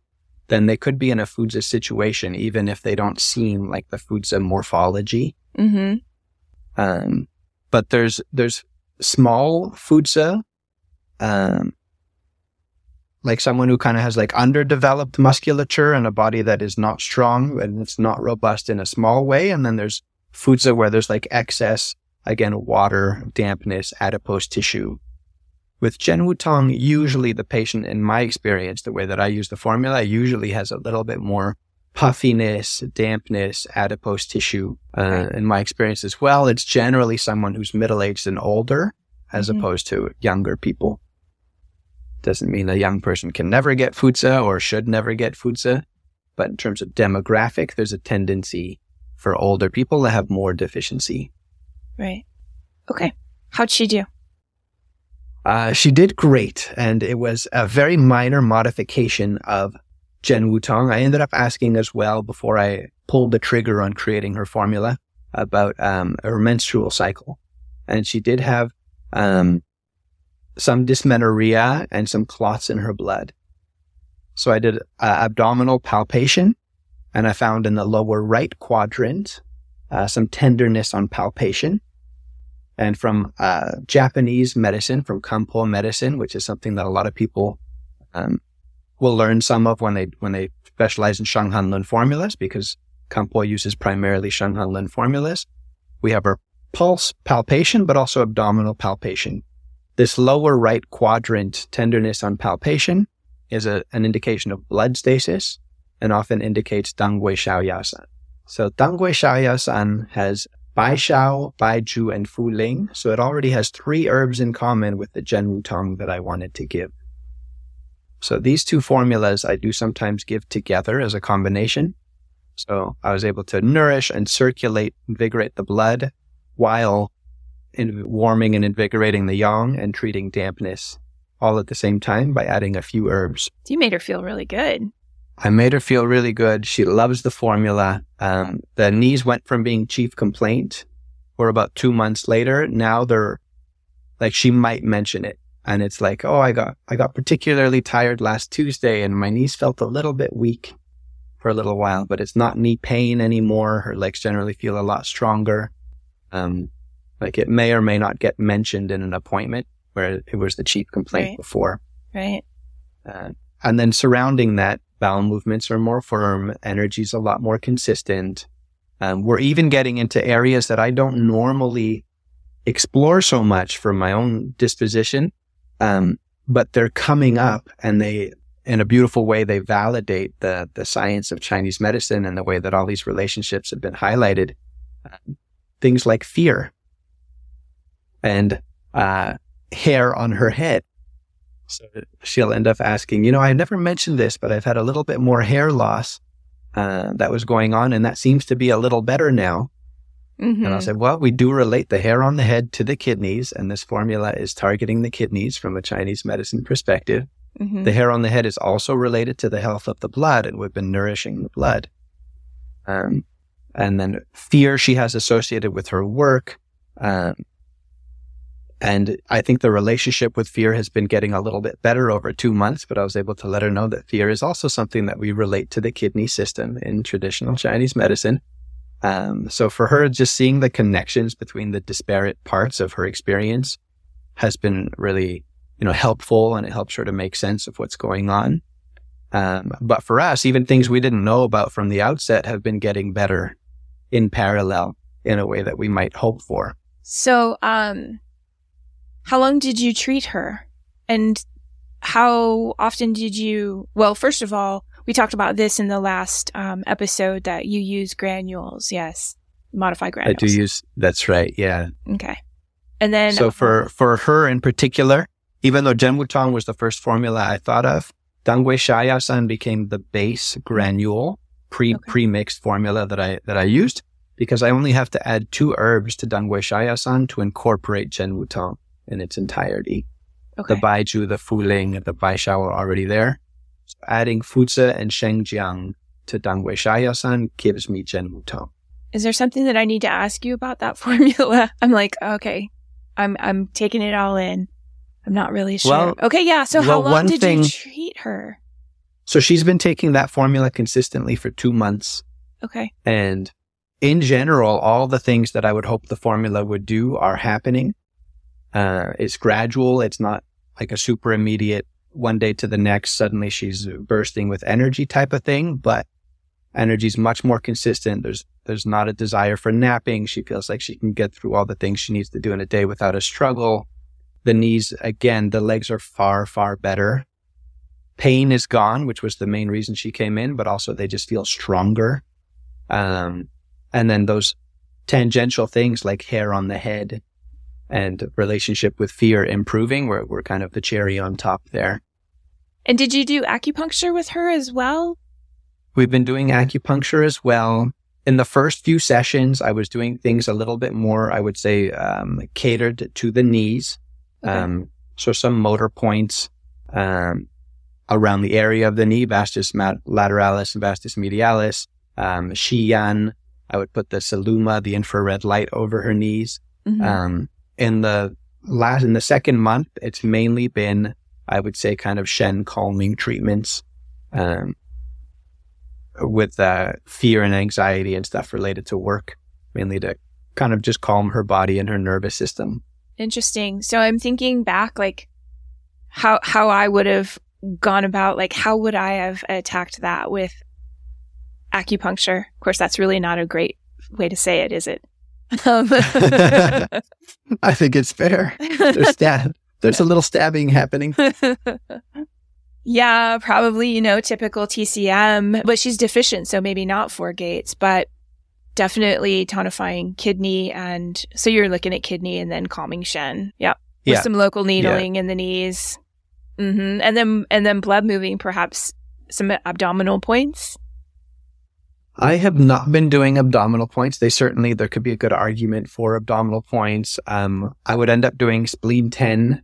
then they could be in a Fuzi situation, even if they don't seem like the Fuzi morphology. Mm-hmm. Um, but there's, there's small Fuzi, um, like someone who kind of has like underdeveloped musculature and a body that is not strong and it's not robust in a small way. And then there's Fuzi where there's like excess, again, water, dampness, adipose tissue. With Zhenwu Tong, usually the patient, in my experience, the way that I use the formula, usually has a little bit more puffiness, dampness, adipose tissue. Uh, in my experience as well, it's generally someone who's middle aged and older as mm-hmm. opposed to younger people. Doesn't mean a young person can never get Fuzi or should never get Fuzi. But in terms of demographic, there's a tendency for older people to have more deficiency. Right. Okay. How'd she do? Uh, she did great. And it was a very minor modification of Zhenwu Tong. I ended up asking as well before I pulled the trigger on creating her formula about um, her menstrual cycle. And she did have um, some dysmenorrhea and some clots in her blood. So I did uh, abdominal palpation and I found in the lower right quadrant uh, some tenderness on palpation. And from uh, Japanese medicine, from Kampo medicine, which is something that a lot of people um, will learn some of when they when they specialize in Shanghan Lun formulas, because Kampo uses primarily Shanghan Lun formulas. We have our pulse palpation, but also abdominal palpation. This lower right quadrant tenderness on palpation is a, an indication of blood stasis and often indicates Danggui Shaoyao San. So Danggui Shaoyao San has Bai Shao, Bai Zhu, and Fu Ling. So it already has three herbs in common with the Zhenwu Tong that I wanted to give. So these two formulas I do sometimes give together as a combination. So I was able to nourish and circulate, invigorate the blood while in warming and invigorating the yang and treating dampness all at the same time by adding a few herbs. You made her feel really good. I made her feel really good. She loves the formula. Um, the knees went from being chief complaint for about two months later. Now they're like, she might mention it. And it's like, oh, I got, I got particularly tired last Tuesday and my knees felt a little bit weak for a little while, but it's not knee pain anymore. Her legs generally feel a lot stronger. Um, like it may or may not get mentioned in an appointment where it was the chief complaint Right. before. Right. Uh, and then surrounding that, bowel movements are more firm, energy's a lot more consistent. Um, we're even getting into areas that I don't normally explore so much from my own disposition. Um, but they're coming up and they, in a beautiful way, they validate the, the science of Chinese medicine and the way that all these relationships have been highlighted. Um, things like fear and, uh, hair on her head. So she'll end up asking, you know, I never mentioned this, but I've had a little bit more hair loss uh, that was going on, and that seems to be a little better now. Mhm. And I said, well, we do relate the hair on the head to the kidneys, and this formula is targeting the kidneys from a Chinese medicine perspective. Mhm. The hair on the head is also related to the health of the blood, and we've been nourishing the blood. Um, and then fear she has associated with her work. Um, and I think the relationship with fear has been getting a little bit better over two months, but I was able to let her know that fear is also something that we relate to the kidney system in traditional Chinese medicine. Um, so for her, just seeing the connections between the disparate parts of her experience has been really, you know, helpful and it helps her to make sense of what's going on. Um, but for us, even things we didn't know about from the outset have been getting better in parallel in a way that we might hope for. So, um, how long did you treat her? And how often did you, well, first of all, we talked about this in the last um, episode that you use granules. Yes. Modify granules. I do use, that's right. Yeah. Okay. And then, so for, for her in particular, even though Zhenwu Tong was the first formula I thought of, Danggui Shaoyao San became the base granule pre Okay. pre-mixed formula that I that I used because I only have to add two herbs to Danggui Shaoyao San to incorporate Zhenwu Tong in its entirety. okay. The Baizhu, the Fuling, the Baishao are already there. So adding Fuzi and Shengjiang to Danggui Shaoyao San gives me Zhenwu Tong. Is there something that I need to ask you about that formula? I'm like, okay, I'm I'm taking it all in. I'm not really sure. Well- okay, yeah. So how long did thing- you treat her? So she's been taking that formula consistently for two months. Okay. And in general, all the things that I would hope the formula would do are happening. Uh, it's gradual. It's not like a super immediate one day to the next. Suddenly she's bursting with energy type of thing, but energy's much more consistent. There's, there's not a desire for napping. She feels like she can get through all the things she needs to do in a day without a struggle. The knees, again, the legs are far, far better. Pain is gone, which was the main reason she came in, but also they just feel stronger. Um, and then those tangential things like hair on the head and relationship with fear improving We're, we're kind of the cherry on top there. And did you do acupuncture with her as well? We've been doing acupuncture as well. In the first few sessions, I was doing things a little bit more, I would say, um, catered to the knees. Okay. Um, so some motor points, um, around the area of the knee, vastus lateralis and vastus medialis, um, Xiyan. I would put the Saluma, the infrared light over her knees. Mhm. Um, in the last, in the second month, it's mainly been, I would say, kind of Shen calming treatments, um, with, uh, fear and anxiety and stuff related to work, mainly to kind of just calm her body and her nervous system. Interesting. So I'm thinking back, like how how I would have gone about, like how would I have attacked that with acupuncture? Of course, that's really not a great way to say it, is it? Um, I think it's fair. There's, stab- there's a little stabbing happening. yeah, probably, you know, typical TCM, but she's deficient, so maybe not four gates, but definitely tonifying kidney. And so you're looking at kidney and then calming Shen. Yep. With Yeah. some local needling in the knees. hmm And then, and then blood moving, perhaps some abdominal points. I have not been doing abdominal points. They certainly, there could be a good argument for abdominal points. Um, I would end up doing spleen 10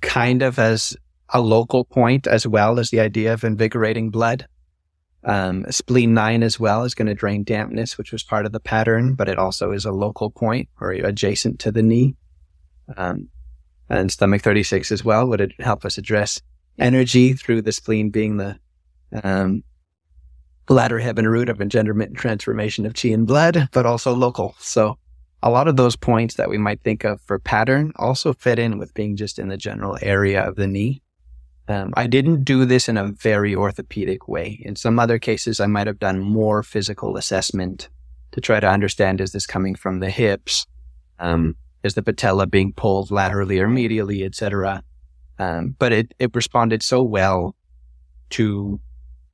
kind of as a local point as well as the idea of invigorating blood. Um, spleen nine as well is going to drain dampness, which was part of the pattern, but it also is a local point or adjacent to the knee. Um, and stomach 36 as well would help us address energy through the spleen being the um, latter heaven root of engenderment and transformation of chi and blood, but also local. So a lot of those points that we might think of for pattern also fit in with being just in the general area of the knee. Um, I didn't do this in a very orthopedic way. In some other cases, I might have done more physical assessment to try to understand is this coming from the hips? Um, is the patella being pulled laterally or medially, etc. Um, but it, it responded so well to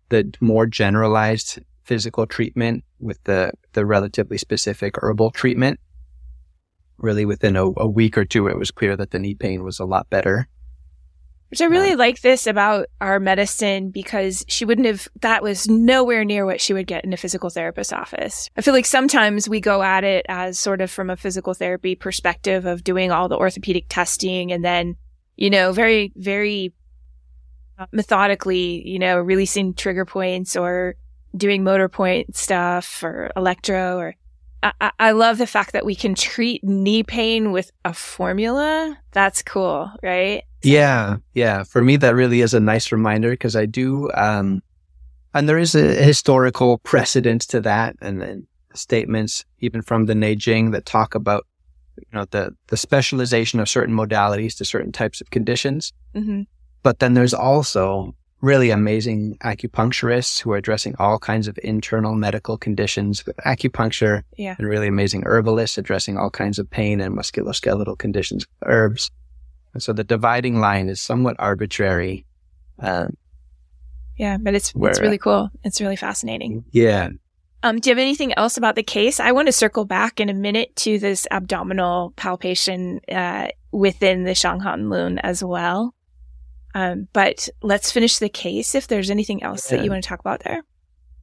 the more generalized physical treatment with the, the relatively specific herbal treatment. Really within a, a week or two, it was clear that the knee pain was a lot better. Which I really um, like this about our medicine because she wouldn't have, that was nowhere near what she would get in a physical therapist office. I feel like sometimes we go at it as sort of from a physical therapy perspective of doing all the orthopedic testing and then, you know, very, very methodically, you know, releasing trigger points or doing motor point stuff or electro or I, I love the fact that we can treat knee pain with a formula. That's cool, right? Yeah, yeah. For me, that really is a nice reminder because I do, um, and there is a historical precedence to that, and then statements even from the Neijing that talk about, you know, the the specialization of certain modalities to certain types of conditions. Mm-hmm. But then there's also really amazing acupuncturists who are addressing all kinds of internal medical conditions with acupuncture yeah. and really amazing herbalists addressing all kinds of pain and musculoskeletal conditions with herbs. And so the dividing line is somewhat arbitrary. Um, yeah, but it's where, it's really cool. It's really fascinating. Yeah. Um, do you have anything else about the case? I want to circle back in a minute to this abdominal palpation uh, within the Shanghan Lun as well. Um, but let's finish the case. If there's anything else yeah. that you want to talk about there.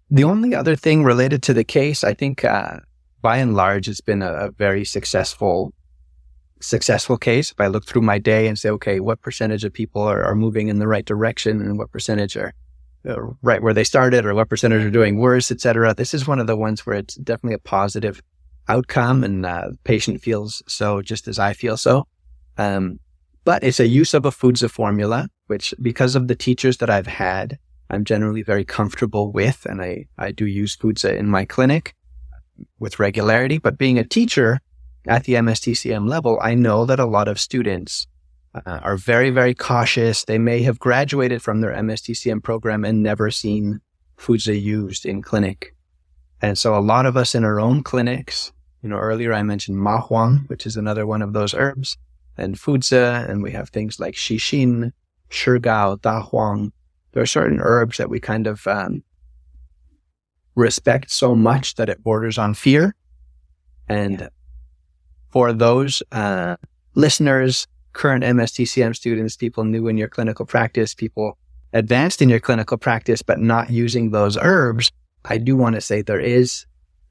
The only other thing related to the case, I think, uh, by and large, it's been a, a, very successful, successful case. If I look through my day and say, okay, what percentage of people are, are moving in the right direction, and what percentage are uh, right where they started, or what percentage are doing worse, etc. This is one of the ones where it's definitely a positive outcome, and uh, the patient feels so, just as I feel so. Um, but it's a use of a Fuzi formula which because of the teachers that I've had, I'm generally very comfortable with. And I, I do use Fuzi in my clinic with regularity. But being a teacher at the MSTCM level, I know that a lot of students uh, are very, very cautious. They may have graduated from their MSTCM program and never seen Fuzi used in clinic. And so a lot of us in our own clinics, you know, earlier I mentioned mahuang, which is another one of those herbs, and Fuzi, and we have things like Xixin, Shigao, Da Huang. There are certain herbs that we kind of um, respect so much that it borders on fear. And yeah. for those uh, listeners, current MSTCM students, people new in your clinical practice, people advanced in your clinical practice, but not using those herbs, I do want to say there is,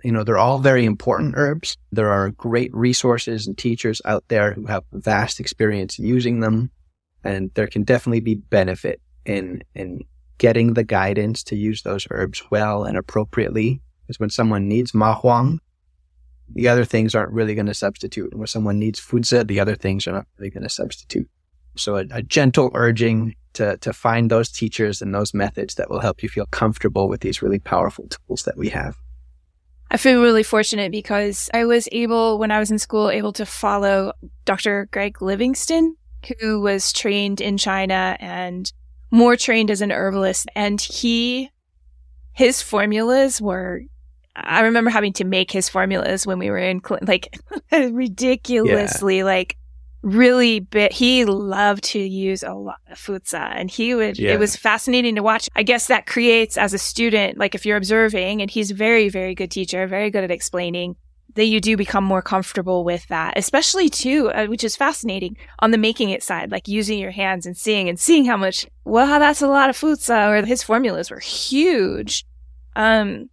you know, they're all very important mm. herbs. There are great resources and teachers out there who have vast experience using them and there can definitely be benefit in in getting the guidance to use those herbs well and appropriately. Because when someone needs ma huang, the other things aren't really going to substitute. And when someone needs fuzi, the other things are not really going to substitute. So a, a, gentle urging to to find those teachers and those methods that will help you feel comfortable with these really powerful tools that we have. I feel really fortunate because I was able, when I was in school, able to follow Dr. Greg Livingston, who was trained in China and more trained as an herbalist. And he, his formulas were, I remember having to make his formulas when we were in, like, ridiculously, yeah. like, really bit. He loved to use a lot of fuzi and he would, yeah. it was fascinating to watch. I guess that creates as a student, like if you're observing and he's very, very good teacher, very good at explaining that you do become more comfortable with that, especially too, uh, which is fascinating on the making it side, like using your hands and seeing and seeing how much, well, that's a lot of fuzi or his formulas were huge. Um,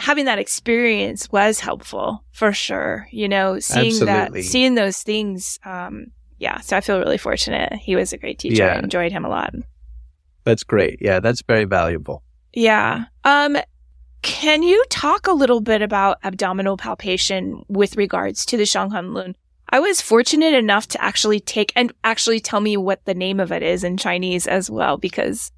having that experience was helpful for sure. You know, seeing Absolutely. that, seeing those things. Um, yeah. So I feel really fortunate. He was a great teacher. Yeah. I enjoyed him a lot. That's great. Yeah. That's very valuable. Yeah. Um, can you talk a little bit about abdominal palpation with regards to the Shanghan Lun? I was fortunate enough to actually take and actually tell me what the name of it is in Chinese as well, because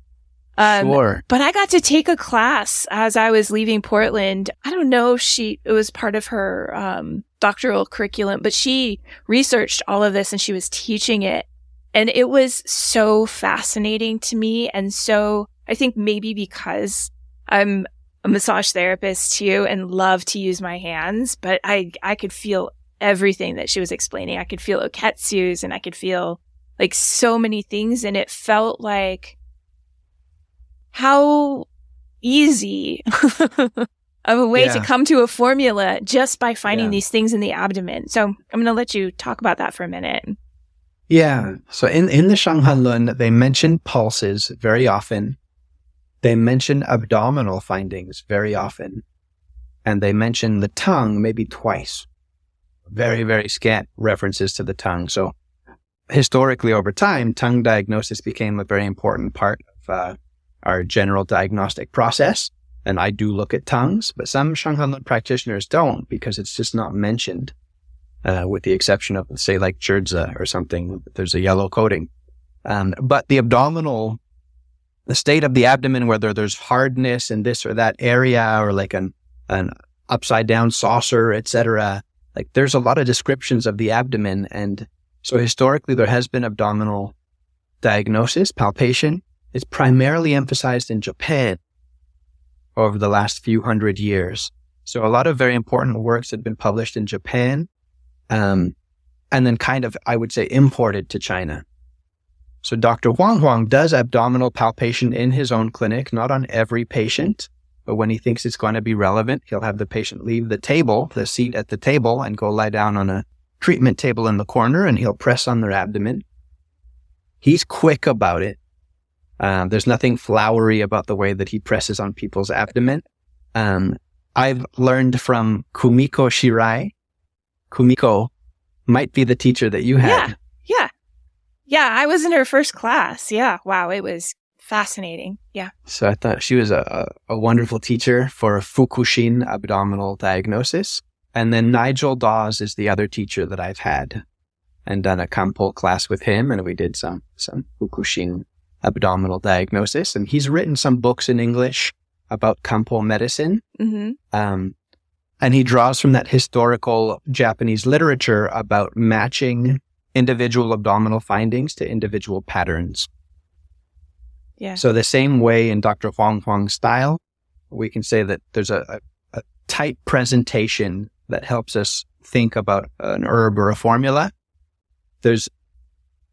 um, sure. But I got to take a class as I was leaving Portland. I don't know if she, it was part of her, um, doctoral curriculum, but she researched all of this and she was teaching it. And it was so fascinating to me. And so I think maybe because I'm a massage therapist too and love to use my hands, but I, I could feel everything that she was explaining. I could feel oketsus and I could feel like so many things. And it felt like how easy of a way yeah. to come to a formula just by finding yeah. these things in the abdomen. So I'm going to let you talk about that for a minute. Yeah. So in, in the Shanghanlun, they mention pulses very often. They mention abdominal findings very often. And they mention the tongue maybe twice. Very, very scant references to the tongue. So historically over time, tongue diagnosis became a very important part of uh, our general diagnostic process. And I do look at tongues, but some Shanghanlun practitioners don't because it's just not mentioned, uh, with the exception of, say, like Zhizhi or something. There's a yellow coating. Um, but the abdominal, the state of the abdomen, whether there's hardness in this or that area or like an, an upside down saucer, etc. Like there's a lot of descriptions of the abdomen. And so historically there has been abdominal diagnosis, palpation, is primarily emphasized in Japan over the last few hundred years. So a lot of very important works had been published in Japan, um, and then kind of, I would say, imported to China. So Dr. Huang Huang does abdominal palpation in his own clinic, not on every patient, but when he thinks it's going to be relevant, he'll have the patient leave the table, the seat at the table, and go lie down on a treatment table in the corner, and he'll press on their abdomen. He's quick about it. Um, there's nothing flowery about the way that he presses on people's abdomen. Um, I've learned from Kumiko Shirai. Kumiko might be the teacher that you had. Yeah. Yeah. Yeah. I was in her first class. Yeah. Wow. It was fascinating. Yeah. So I thought she was a, a wonderful teacher for Fukushin abdominal diagnosis. And then Nigel Dawes is the other teacher that I've had and done a Kampo class with him. And we did some, some Fukushin abdominal diagnosis. And he's written some books in English about Kampo medicine. Mm-hmm. Um, and he draws from that historical Japanese literature about matching individual abdominal findings to individual patterns. Yeah. So the same way in Dr. Huang Huang's style, we can say that there's a, a, a tight presentation that helps us think about an herb or a formula. There's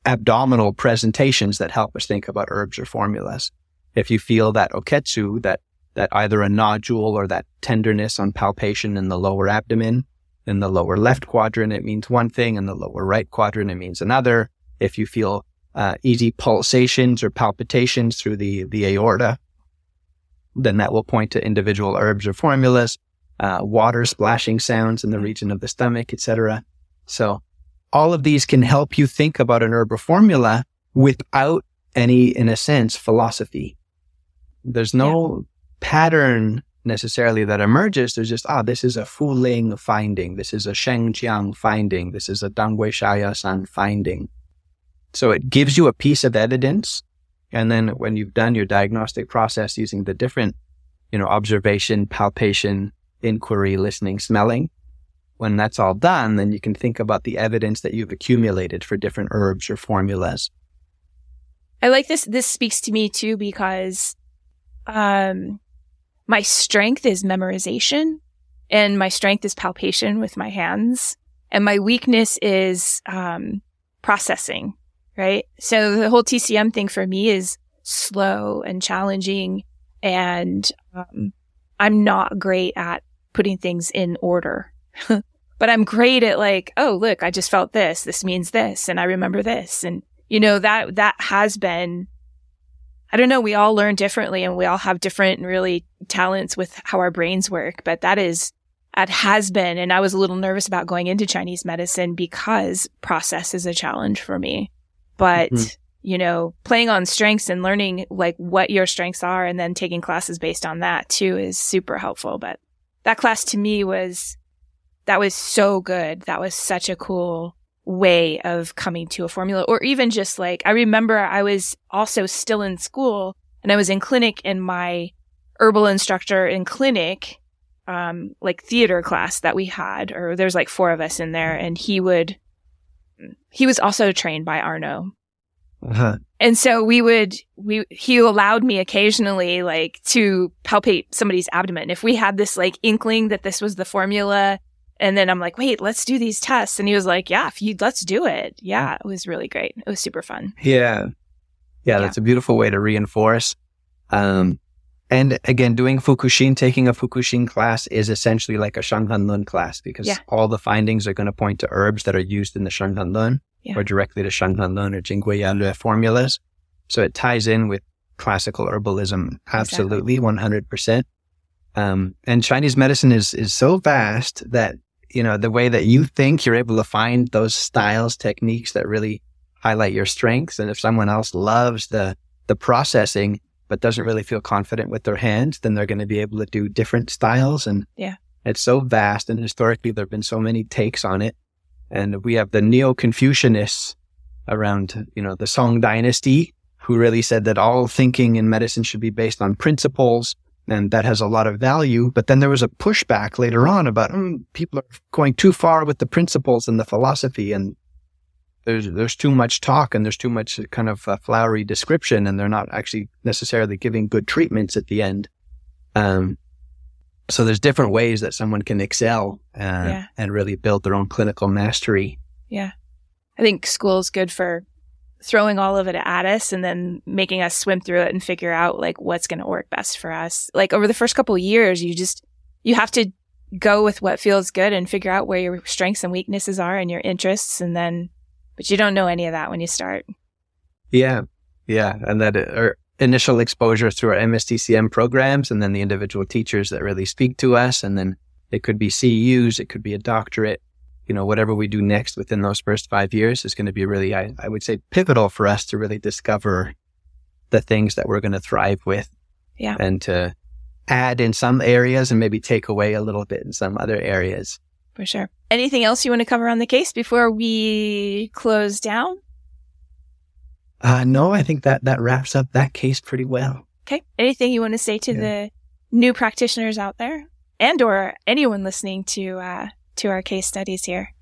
abdominal presentations that help us think about herbs or formulas. If you feel that oketsu, that, that either a nodule or that tenderness on palpation in the lower abdomen, in the lower left quadrant, it means one thing. In the lower right quadrant, it means another. If you feel uh, easy pulsations or palpitations through the, the aorta, then that will point to individual herbs or formulas, uh, water splashing sounds in the region of the stomach, etc. So all of these can help you think about an herb or formula without any, in a sense, philosophy. There's no yeah. pattern necessarily that emerges. There's just, ah, this is a Fu Ling finding. This is a Sheng Jiang finding. This is a Danggui Shaoyao San finding. So it gives you a piece of evidence. And then when you've done your diagnostic process using the different, you know, observation, palpation, inquiry, listening, smelling, when that's all done, then you can think about the evidence that you've accumulated for different herbs or formulas. I like this. This speaks to me too because, um, my strength is memorization and my strength is palpation with my hands and my weakness is, um, processing, right? So the whole TCM thing for me is slow and challenging and, um, I'm not great at putting things in order. but I'm great at like, oh, look, I just felt this. This means this. And I remember this. And, you know, that, that has been, I don't know. We all learn differently and we all have different really talents with how our brains work, but that is, that has been. And I was a little nervous about going into Chinese medicine because process is a challenge for me. But mm-hmm. you know, playing on strengths and learning like what your strengths are and then taking classes based on that too is super helpful. But that class to me was, that was so good. That was such a cool way of coming to a formula or even just like, I remember I was also still in school and I was in clinic and my herbal instructor in clinic, um, like theater class that we had, or there's like four of us in there and he would, he was also trained by Arnaud uh-huh. And so we would, we, he allowed me occasionally like to palpate somebody's abdomen. If we had this like inkling that this was the formula, and then I'm like, wait, let's do these tests. And he was like, yeah, if you, let's do it. Yeah. It was really great. It was super fun. Yeah. Yeah. That's a beautiful way to reinforce. Um, and again, doing Fukushin, taking a Fukushin class is essentially like a Shanghan Lun class because yeah. all the findings are going to point to herbs that are used in the Shanghan Lun yeah. or directly to Shanghan Lun or Jingui formulas. So it ties in with classical herbalism. Absolutely. Exactly. 100%. Um, and Chinese medicine is, is so vast that, you know, the way that you think you're able to find those styles, techniques that really highlight your strengths. And if someone else loves the, the processing, but doesn't really feel confident with their hands, then they're going to be able to do different styles. And yeah, it's so vast. And historically, there have been so many takes on it. And we have the Neo-Confucianists around, you know, the Song dynasty who really said that all thinking in medicine should be based on principles. And that has a lot of value. But then there was a pushback later on about mm, people are going too far with the principles and the philosophy and there's there's too much talk and there's too much kind of uh, flowery description and they're not actually necessarily giving good treatments at the end. Um, so there's different ways that someone can excel uh, yeah. and really build their own clinical mastery. Yeah. I think school is good for throwing all of it at us and then making us swim through it and figure out like what's going to work best for us. Like over the first couple years, you just, you have to go with what feels good and figure out where your strengths and weaknesses are and your interests. And then, but you don't know any of that when you start. Yeah. Yeah. And that, uh, our initial exposure through our MSTCM programs and then the individual teachers that really speak to us. And then it could be CEUs, it could be a doctorate. You know, whatever we do next within those first five years is going to be really, I, I would say, pivotal for us to really discover the things that we're going to thrive with. Yeah. And to add in some areas and maybe take away a little bit in some other areas. For sure. Anything else you want to cover on the case before we close down? Uh, no, I think that that wraps up that case pretty well. Okay. Anything you want to say to yeah. the new practitioners out there, and or anyone listening to uh, to our case studies here?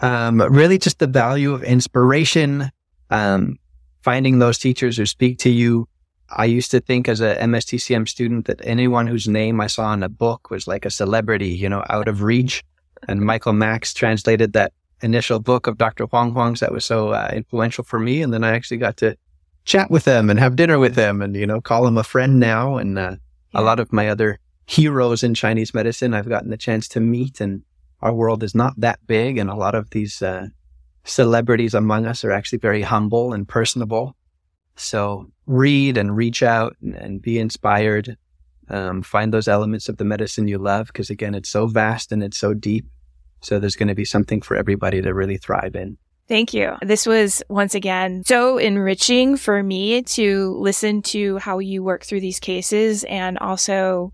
Um, really, just the value of inspiration. Um, finding those teachers who speak to you. I used to think as a MSTCM student that anyone whose name I saw in a book was like a celebrity, you know, out of reach. And Michael Max translated that initial book of Dr. Huang Huang's that was so uh, influential for me. And then I actually got to chat with them and have dinner with them and, you know, call them a friend now. And uh, yeah. a lot of my other heroes in Chinese medicine I've gotten the chance to meet. And our world is not that big. And a lot of these uh, celebrities among us are actually very humble and personable. So read and reach out and, and be inspired. Um, find those elements of the medicine you love because again, it's so vast and it's so deep so there's going to be something for everybody to really thrive in. Thank you. This was once again so enriching for me to listen to how you work through these cases and also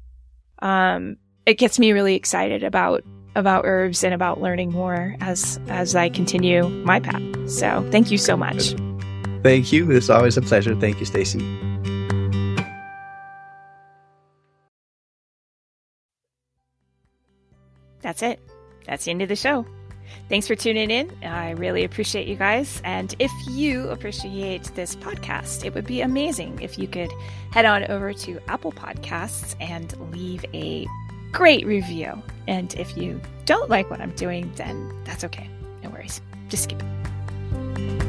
um, it gets me really excited about about herbs and about learning more as as I continue my path. So, thank you so much. Thank you. It's always a pleasure. Thank you, Stacy. That's it that's the end of the show. Thanks for tuning in. I really appreciate you guys. And if you appreciate this podcast, it would be amazing if you could head on over to Apple Podcasts and leave a great review. And if you don't like what I'm doing, then that's okay. No worries. Just skip it.